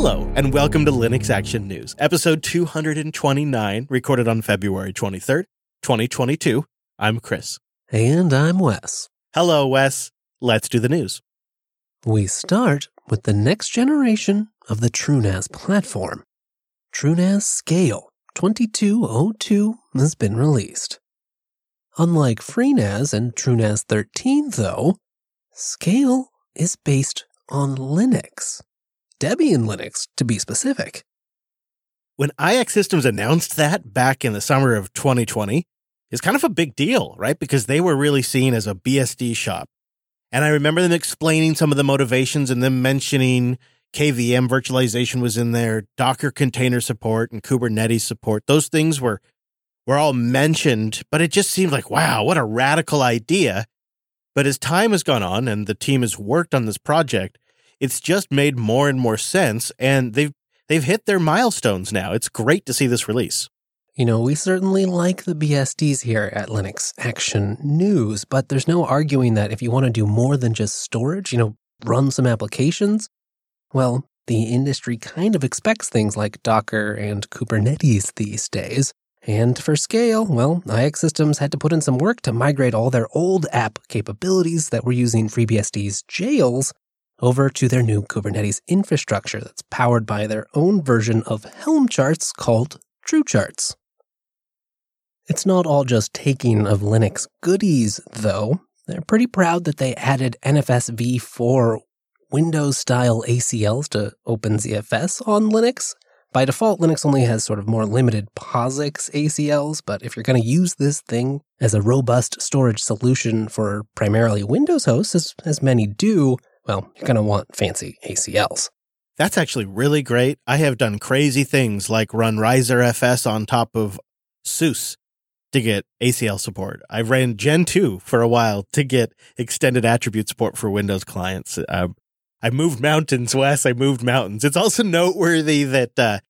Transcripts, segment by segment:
Hello, and welcome to Linux Action News, episode 229, recorded on February 23rd, 2022. I'm Chris. And I'm Wes. Hello, Wes. Let's do the news. We start with the next generation of the TrueNAS platform. TrueNAS Scale 2202 has been released. Unlike FreeNAS and TrueNAS 13, though, Scale is based on Linux. Debian Linux, to be specific. When IX Systems announced that back in the summer of 2020, it's kind of a big deal, right? Because they were really seen as a BSD shop. And I remember them explaining some of the motivations and them mentioning KVM virtualization was in there, Docker container support and Kubernetes support. Those things were were all mentioned, but it just seemed like, wow, what a radical idea. But as time has gone on and the team has worked on this project, it's just made more and more sense and they've they've hit their milestones now. It's great to see this release. You know, we certainly like the BSDs here at Linux Action News, but there's no arguing that if you want to do more than just storage, you know, run some applications, well, the industry kind of expects things like Docker and Kubernetes these days. And for scale, well, IX Systems had to put in some work to migrate all their old app capabilities that were using FreeBSD's jails over to their new Kubernetes infrastructure that's powered by their own version of Helm charts called TrueCharts. It's not all just taking of Linux goodies, though. They're pretty proud that they added NFS v4 Windows style ACLs to OpenZFS on Linux. By default, Linux only has sort of more limited POSIX ACLs, but if you're going to use this thing as a robust storage solution for primarily Windows hosts, as, as many do, well, you're going to want fancy ACLs. That's actually really great. I have done crazy things like run ReiserFS on top of SUSE to get ACL support. I ran Gentoo for a while to get extended attribute support for Windows clients. Uh, I moved mountains, Wes. I moved mountains. It's also noteworthy that uh,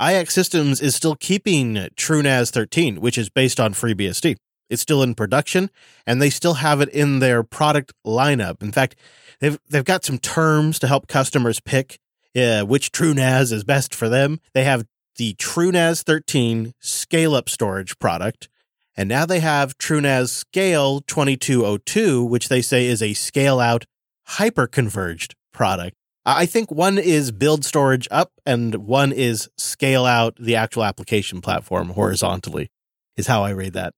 IX Systems is still keeping TrueNAS 13, which is based on FreeBSD. It's still in production, and they still have it in their product lineup. In fact, they've they've got some terms to help customers pick uh, which TrueNAS is best for them. They have the TrueNAS 13 scale up storage product, and now they have TrueNAS Scale 2202, which they say is a scale out hyper converged product. I think one is build storage up and one is scale out the actual application platform horizontally, is how I read that.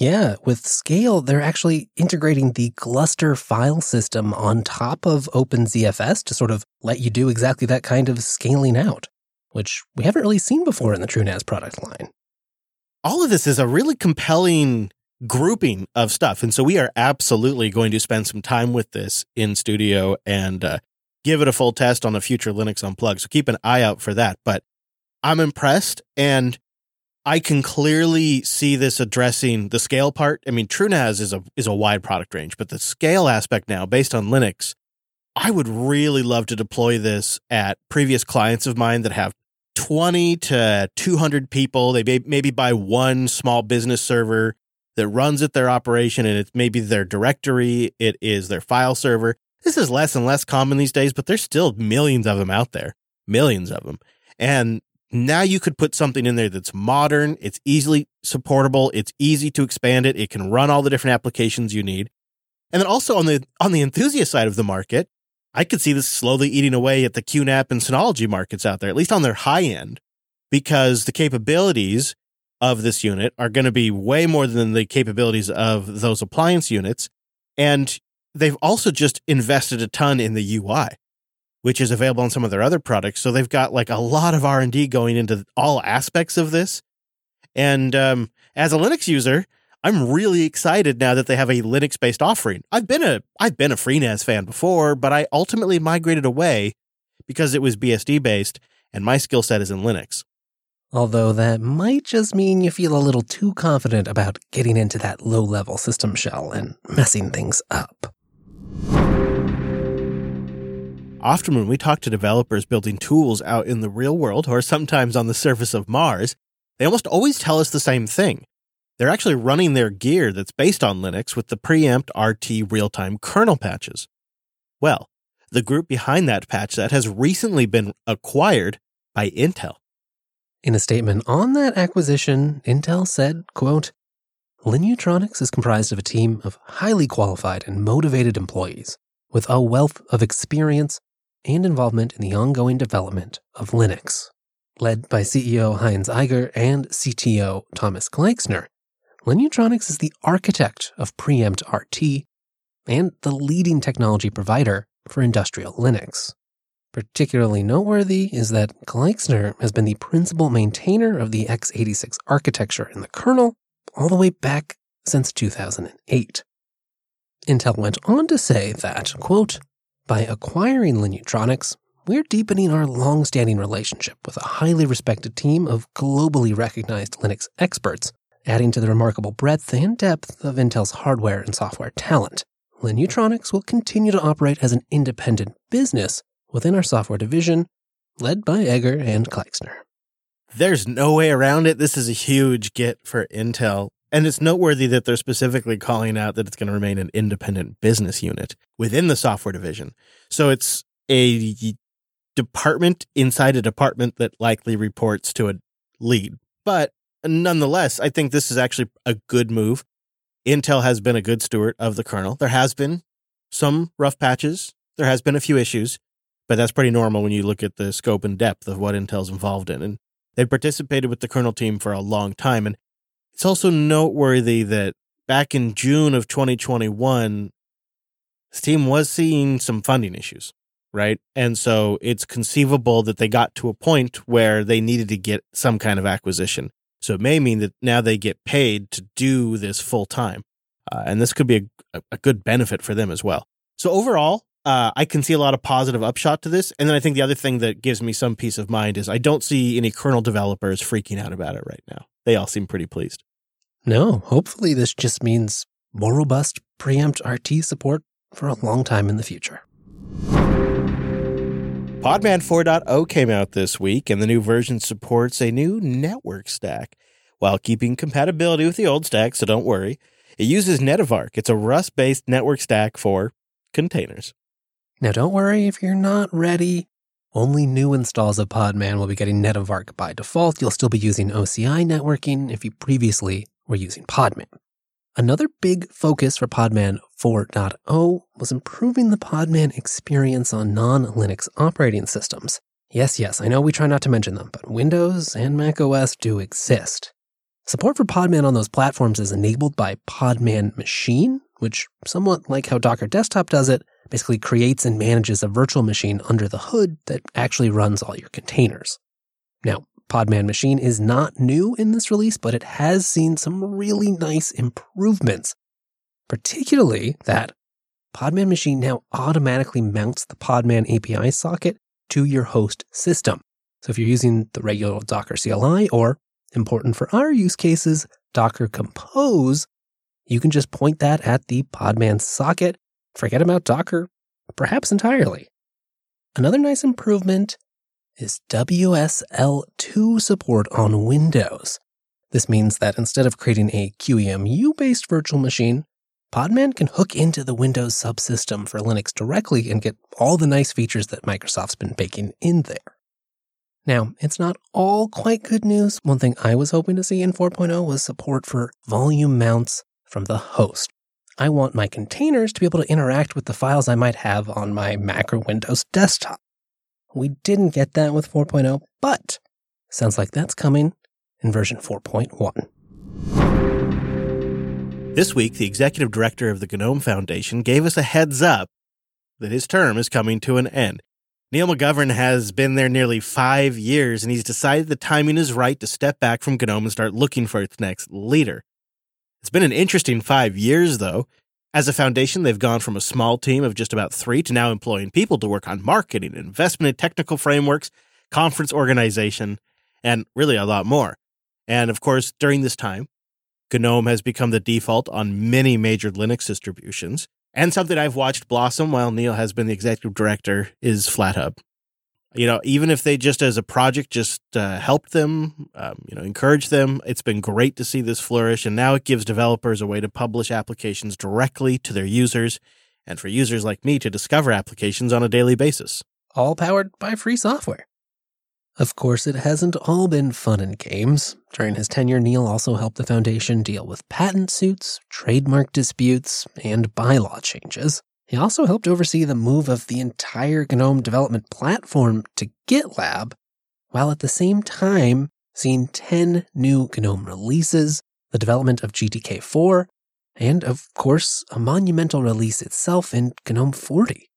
Yeah, with Scale, they're actually integrating the Gluster file system on top of OpenZFS to sort of let you do exactly that kind of scaling out, which we haven't really seen before in the TrueNAS product line. All of this is a really compelling grouping of stuff. And so we are absolutely going to spend some time with this in studio and uh, give it a full test on a future Linux Unplugged. So keep an eye out for that. But I'm impressed and I can clearly see this addressing the scale part. I mean, TrueNAS is a is a wide product range, but the scale aspect now, based on Linux, I would really love to deploy this at previous clients of mine that have 20 to 200 people. They may, maybe buy one small business server that runs at their operation, and it's maybe their directory, it is their file server. This is less and less common these days, but there's still millions of them out there, millions of them. And now you could put something in there that's modern, it's easily supportable, it's easy to expand it, it can run all the different applications you need. And then also on the on the enthusiast side of the market, I could see this slowly eating away at the QNAP and Synology markets out there, at least on their high end, because the capabilities of this unit are going to be way more than the capabilities of those appliance units. And they've also just invested a ton in the UI which is available on some of their other products. So they've got like a lot of R and D going into all aspects of this. And um, as a Linux user, I'm really excited now that they have a Linux based offering. I've been a I've been a FreeNAS fan before, but I ultimately migrated away because it was BSD based, and my skill set is in Linux. Although that might just mean you feel a little too confident about getting into that low level system shell and messing things up. Often, when we talk to developers building tools out in the real world or sometimes on the surface of Mars, they almost always tell us the same thing. They're actually running their gear that's based on Linux with the preempt RT real time kernel patches. Well, the group behind that patch set has recently been acquired by Intel. In a statement on that acquisition, Intel said, quote, Linutronix is comprised of a team of highly qualified and motivated employees with a wealth of experience and involvement in the ongoing development of Linux. Led by CEO Heinz Egger and CTO Thomas Gleixner, Linutronix is the architect of Preempt RT and the leading technology provider for industrial Linux. Particularly noteworthy is that Gleixner has been the principal maintainer of the x86 architecture in the kernel all the way back since 2008. Intel went on to say that, quote, by acquiring Linutronix, we're deepening our long standing relationship with a highly respected team of globally recognized Linux experts, adding to the remarkable breadth and depth of Intel's hardware and software talent. Linutronix will continue to operate as an independent business within our software division, led by Egger and Gleixner. There's no way around it. This is a huge get for Intel. And it's noteworthy that they're specifically calling out that it's going to remain an independent business unit within the software division. So it's a department inside a department that likely reports to a lead. But nonetheless, I think this is actually a good move. Intel has been a good steward of the kernel. There has been some rough patches. There has been a few issues, but that's pretty normal when you look at the scope and depth of what Intel's involved in. And they've participated with the kernel team for a long time. And it's also noteworthy that back in June of 2021, this team was seeing some funding issues, right? And so it's conceivable that they got to a point where they needed to get some kind of acquisition. So it may mean that now they get paid to do this full time. Uh, and this could be a, a, good benefit for them as well. So overall, uh, I can see a lot of positive upshot to this. And then I think the other thing that gives me some peace of mind is I don't see any kernel developers freaking out about it right now. They all seem pretty pleased. No, hopefully this just means more robust preempt RT support for a long time in the future. Podman 4.0 came out this week, and the new version supports a new network stack while keeping compatibility with the old stack, so don't worry. It uses Netavark. It's a Rust based network stack for containers. Now, don't worry if you're not ready. Only new installs of Podman will be getting Netavark by default. You'll still be using OCI networking if you previously were using Podman. Another big focus for Podman 4.0 was improving the Podman experience on non Linux operating systems. Yes, yes, I know we try not to mention them, but Windows and Mac OS do exist. Support for Podman on those platforms is enabled by Podman Machine, which, somewhat like how Docker Desktop does it, basically creates and manages a virtual machine under the hood that actually runs all your containers. Now, Podman Machine is not new in this release, but it has seen some really nice improvements, particularly that Podman Machine now automatically mounts the Podman API socket to your host system. So if you're using the regular Docker CLI or, important for our use cases, Docker Compose, you can just point that at the Podman socket, forget about Docker, perhaps entirely. Another nice improvement is WSL2 support on Windows. This means that instead of creating a QEMU based virtual machine, Podman can hook into the Windows subsystem for Linux directly and get all the nice features that Microsoft's been baking in there. Now, it's not all quite good news. One thing I was hoping to see in 4.0 was support for volume mounts from the host. I want my containers to be able to interact with the files I might have on my Mac or Windows desktop. We didn't get that with 4.0, but sounds like that's coming in version 4.1. This week, the executive director of the GNOME Foundation gave us a heads up that his term is coming to an end. Neil McGovern has been there nearly five years, and he's decided the timing is right to step back from GNOME and start looking for its next leader. It's been an interesting five years, though. As a foundation, they've gone from a small team of just about three to now employing people to work on marketing, investment in technical frameworks, conference organization, and really a lot more. And of course, during this time, GNOME has become the default on many major Linux distributions. And something I've watched blossom while Neil has been the executive director is FlatHub you know, even if they just as a project just uh, helped them, um, you know, encourage them, it's been great to see this flourish. And now it gives developers a way to publish applications directly to their users. and for users like me to discover applications on a daily basis. All powered by free software. Of course, it hasn't all been fun and games. During his tenure, Neil also helped the Foundation deal with patent suits, trademark disputes, and bylaw changes. He also helped oversee the move of the entire GNOME development platform to GitLab, while at the same time seeing 10 new GNOME releases, the development of GTK 4, and of course, a monumental release itself in GNOME 40.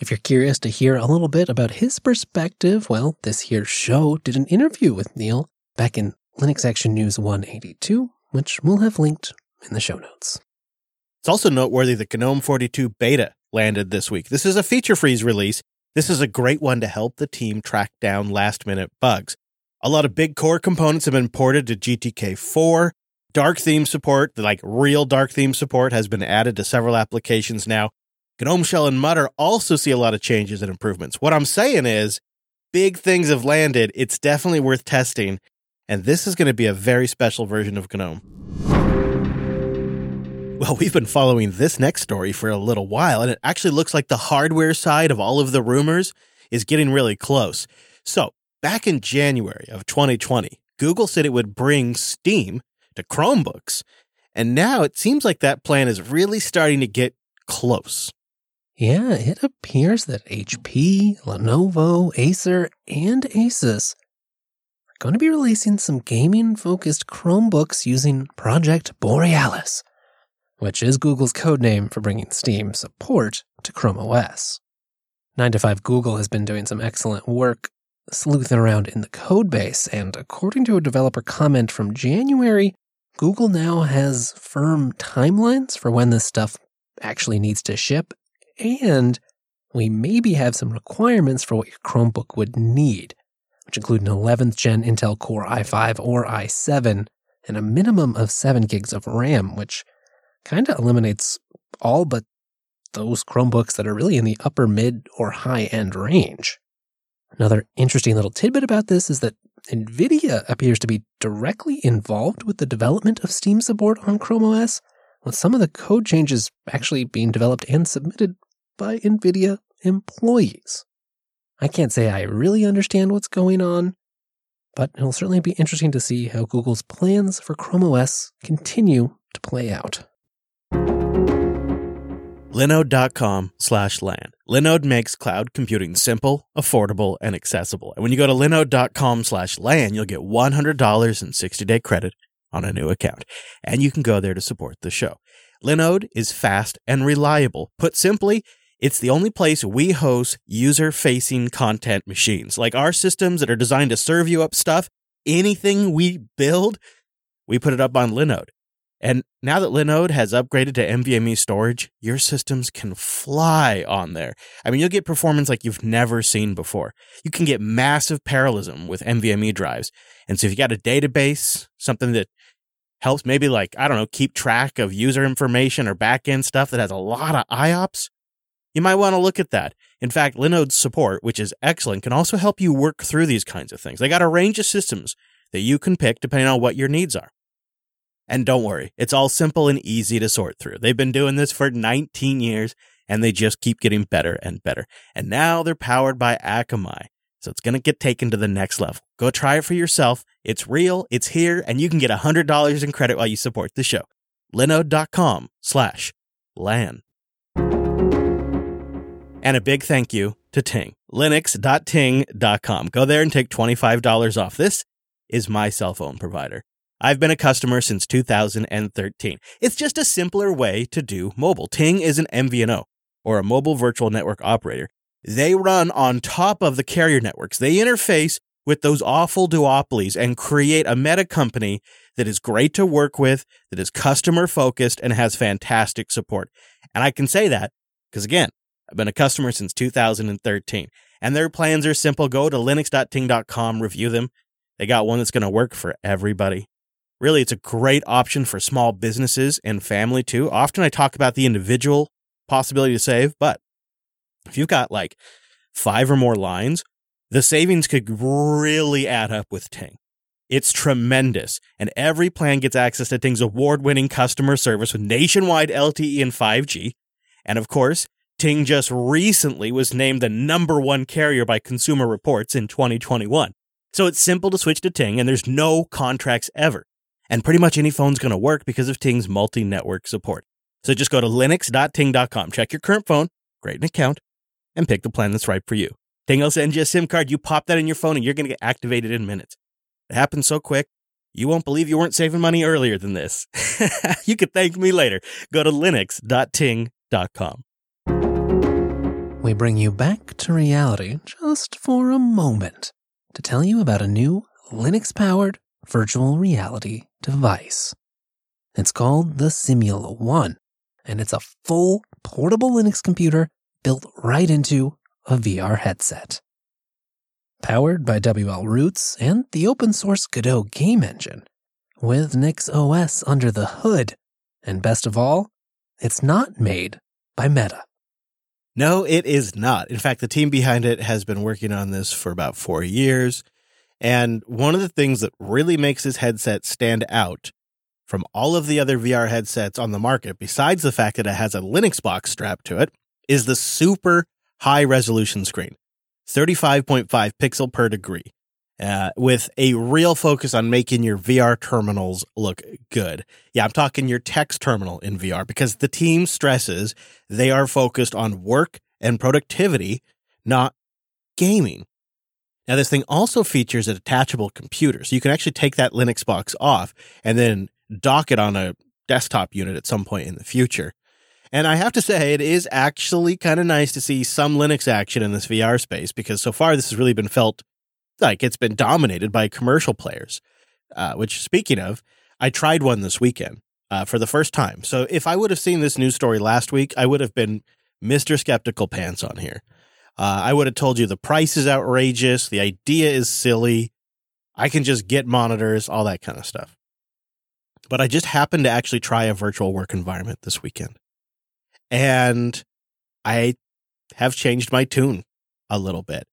If you're curious to hear a little bit about his perspective, well, this here show did an interview with Neil back in Linux Action News 182, which we'll have linked in the show notes. It's also noteworthy that GNOME 42 beta landed this week. This is a feature freeze release. This is a great one to help the team track down last minute bugs. A lot of big core components have been ported to GTK 4. Dark theme support, like real dark theme support, has been added to several applications now. GNOME Shell and Mutter also see a lot of changes and improvements. What I'm saying is, big things have landed. It's definitely worth testing. And this is going to be a very special version of GNOME. Well, we've been following this next story for a little while, and it actually looks like the hardware side of all of the rumors is getting really close. So, back in January of 2020, Google said it would bring Steam to Chromebooks, and now it seems like that plan is really starting to get close. Yeah, it appears that HP, Lenovo, Acer, and Asus are going to be releasing some gaming focused Chromebooks using Project Borealis, which is Google's codename for bringing Steam support to Chrome OS. 9 to 5 Google has been doing some excellent work sleuthing around in the codebase, and according to a developer comment from January, Google now has firm timelines for when this stuff actually needs to ship and we maybe have some requirements for what your Chromebook would need, which include an 11th gen Intel Core i5 or i7 and a minimum of 7 gigs of RAM, which kind of eliminates all but those Chromebooks that are really in the upper mid or high end range. Another interesting little tidbit about this is that NVIDIA appears to be directly involved with the development of Steam support on Chrome OS, with some of the code changes actually being developed and submitted by NVIDIA employees. I can't say I really understand what's going on, but it'll certainly be interesting to see how Google's plans for Chrome OS continue to play out. Linode.com slash LAN. Linode makes cloud computing simple, affordable, and accessible. And when you go to linode.com slash LAN, you'll get $100 in 60 day credit on a new account. And you can go there to support the show. Linode is fast and reliable. Put simply, it's the only place we host user facing content machines. Like our systems that are designed to serve you up stuff, anything we build, we put it up on Linode. And now that Linode has upgraded to NVMe storage, your systems can fly on there. I mean, you'll get performance like you've never seen before. You can get massive parallelism with NVMe drives. And so if you got a database, something that helps maybe like, I don't know, keep track of user information or backend stuff that has a lot of IOPS, you might want to look at that. In fact, Linode's support, which is excellent, can also help you work through these kinds of things. They got a range of systems that you can pick depending on what your needs are. And don't worry, it's all simple and easy to sort through. They've been doing this for 19 years and they just keep getting better and better. And now they're powered by Akamai. So it's going to get taken to the next level. Go try it for yourself. It's real, it's here, and you can get $100 in credit while you support the show. Linode.com slash LAN. And a big thank you to Ting. Linux.ting.com. Go there and take $25 off. This is my cell phone provider. I've been a customer since 2013. It's just a simpler way to do mobile. Ting is an MVNO or a mobile virtual network operator. They run on top of the carrier networks. They interface with those awful duopolies and create a meta company that is great to work with, that is customer focused and has fantastic support. And I can say that because again, I've been a customer since 2013 and their plans are simple. Go to linux.ting.com, review them. They got one that's going to work for everybody. Really, it's a great option for small businesses and family too. Often I talk about the individual possibility to save, but if you've got like five or more lines, the savings could really add up with Ting. It's tremendous, and every plan gets access to Ting's award winning customer service with nationwide LTE and 5G. And of course, Ting just recently was named the number one carrier by Consumer Reports in 2021. So it's simple to switch to Ting and there's no contracts ever. And pretty much any phone's going to work because of Ting's multi network support. So just go to linux.ting.com, check your current phone, create an account, and pick the plan that's right for you. Ting will send you a SIM card, you pop that in your phone, and you're going to get activated in minutes. It happens so quick, you won't believe you weren't saving money earlier than this. you could thank me later. Go to linux.ting.com. We bring you back to reality just for a moment to tell you about a new Linux powered virtual reality device. It's called the Simula One, and it's a full portable Linux computer built right into a VR headset. Powered by WL Roots and the open source Godot game engine, with Nix OS under the hood, and best of all, it's not made by Meta. No, it is not. In fact, the team behind it has been working on this for about four years. And one of the things that really makes this headset stand out from all of the other VR headsets on the market, besides the fact that it has a Linux box strapped to it, is the super high resolution screen 35.5 pixel per degree. Uh, with a real focus on making your VR terminals look good. Yeah, I'm talking your text terminal in VR because the team stresses they are focused on work and productivity, not gaming. Now, this thing also features a detachable computer, so you can actually take that Linux box off and then dock it on a desktop unit at some point in the future. And I have to say, it is actually kind of nice to see some Linux action in this VR space because so far this has really been felt like it's been dominated by commercial players. Uh, which, speaking of, I tried one this weekend uh, for the first time. So if I would have seen this news story last week, I would have been Mr. Skeptical Pants on here. Uh, I would have told you the price is outrageous, the idea is silly. I can just get monitors, all that kind of stuff. But I just happened to actually try a virtual work environment this weekend. And I have changed my tune a little bit.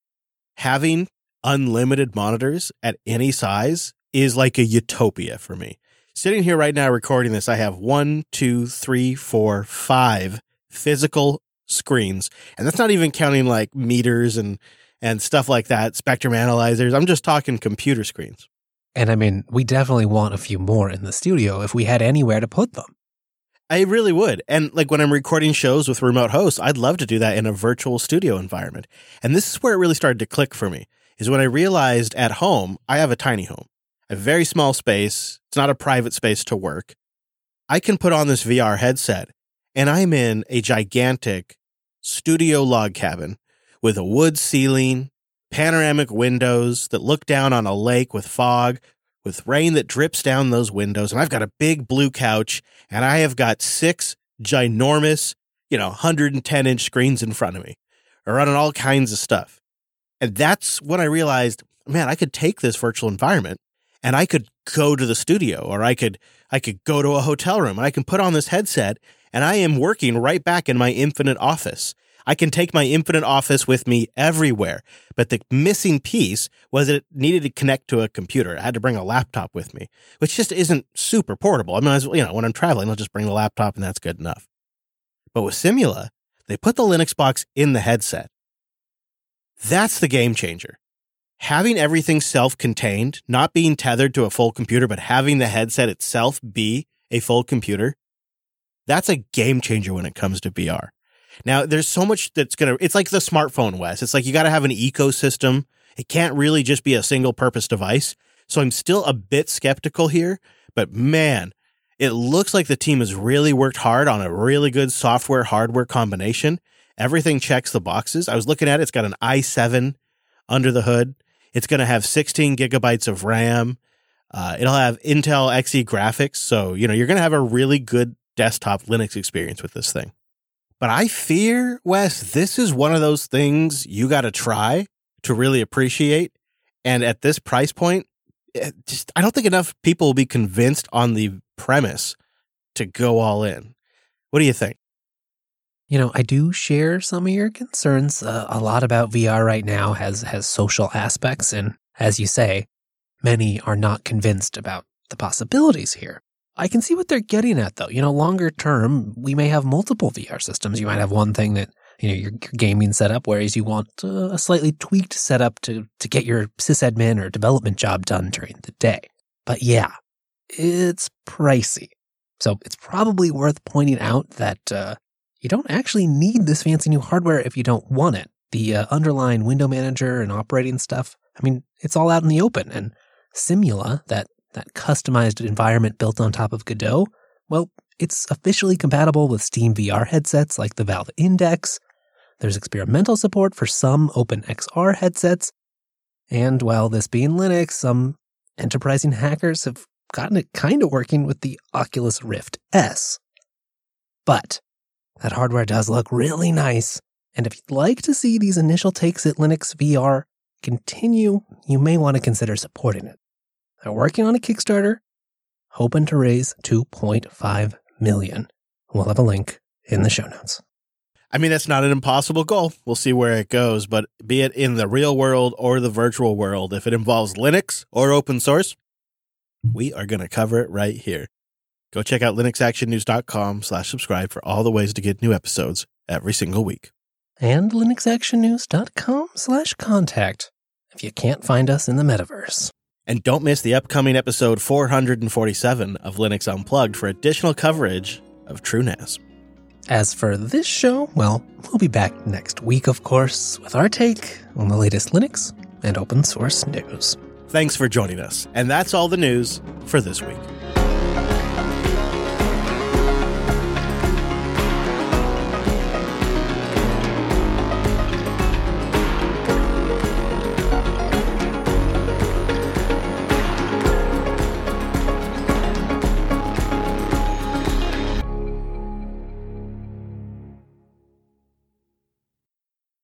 Having unlimited monitors at any size is like a utopia for me. Sitting here right now recording this, I have one, two, three, four, five physical screens. And that's not even counting like meters and, and stuff like that, spectrum analyzers. I'm just talking computer screens. And I mean, we definitely want a few more in the studio if we had anywhere to put them. I really would. And like when I'm recording shows with remote hosts, I'd love to do that in a virtual studio environment. And this is where it really started to click for me is when I realized at home, I have a tiny home, a very small space. It's not a private space to work. I can put on this VR headset and I'm in a gigantic studio log cabin with a wood ceiling, panoramic windows that look down on a lake with fog, with rain that drips down those windows. And I've got a big blue couch and I have got six ginormous, you know, 110 inch screens in front of me, running all kinds of stuff. And that's when I realized, man, I could take this virtual environment and I could go to the studio or I could I could go to a hotel room and I can put on this headset and I am working right back in my infinite office. I can take my infinite office with me everywhere. But the missing piece was it needed to connect to a computer. I had to bring a laptop with me, which just isn't super portable. I mean, you know, when I'm traveling, I'll just bring the laptop and that's good enough. But with Simula, they put the Linux box in the headset. That's the game changer. Having everything self contained, not being tethered to a full computer, but having the headset itself be a full computer, that's a game changer when it comes to VR. Now, there's so much that's going to, it's like the smartphone, Wes. It's like you got to have an ecosystem. It can't really just be a single purpose device. So I'm still a bit skeptical here, but man, it looks like the team has really worked hard on a really good software hardware combination. Everything checks the boxes. I was looking at it. It's got an i7 under the hood. It's going to have 16 gigabytes of RAM. Uh, it'll have Intel Xe graphics. So, you know, you're going to have a really good desktop Linux experience with this thing. But I fear, Wes, this is one of those things you got to try to really appreciate. And at this price point, just I don't think enough people will be convinced on the premise to go all in. What do you think? You know, I do share some of your concerns. Uh, a lot about VR right now has has social aspects, and as you say, many are not convinced about the possibilities here. I can see what they're getting at though. You know, longer term, we may have multiple VR systems. You might have one thing that you know, your, gaming setup, whereas you want uh, a slightly tweaked setup to, to get your sysadmin or development job done during the day. But yeah, it's pricey. So it's probably worth pointing out that uh, you don't actually need this fancy new hardware if you don't want it. The uh, underlying window manager and operating stuff, I mean, it's all out in the open. And Simula, that, that customized environment built on top of Godot, well, it's officially compatible with Steam VR headsets like the Valve Index. There's experimental support for some OpenXR headsets. And while this being Linux, some enterprising hackers have gotten it kind of working with the Oculus Rift S. But that hardware does look really nice. And if you'd like to see these initial takes at Linux VR continue, you may want to consider supporting it. They're working on a Kickstarter, hoping to raise 2.5 million. We'll have a link in the show notes. I mean, that's not an impossible goal. We'll see where it goes, but be it in the real world or the virtual world, if it involves Linux or open source, we are going to cover it right here. Go check out linuxactionnews.com slash subscribe for all the ways to get new episodes every single week. And linuxactionnews.com slash contact if you can't find us in the metaverse. And don't miss the upcoming episode 447 of Linux Unplugged for additional coverage of TrueNAS. As for this show, well, we'll be back next week, of course, with our take on the latest Linux and open source news. Thanks for joining us. And that's all the news for this week.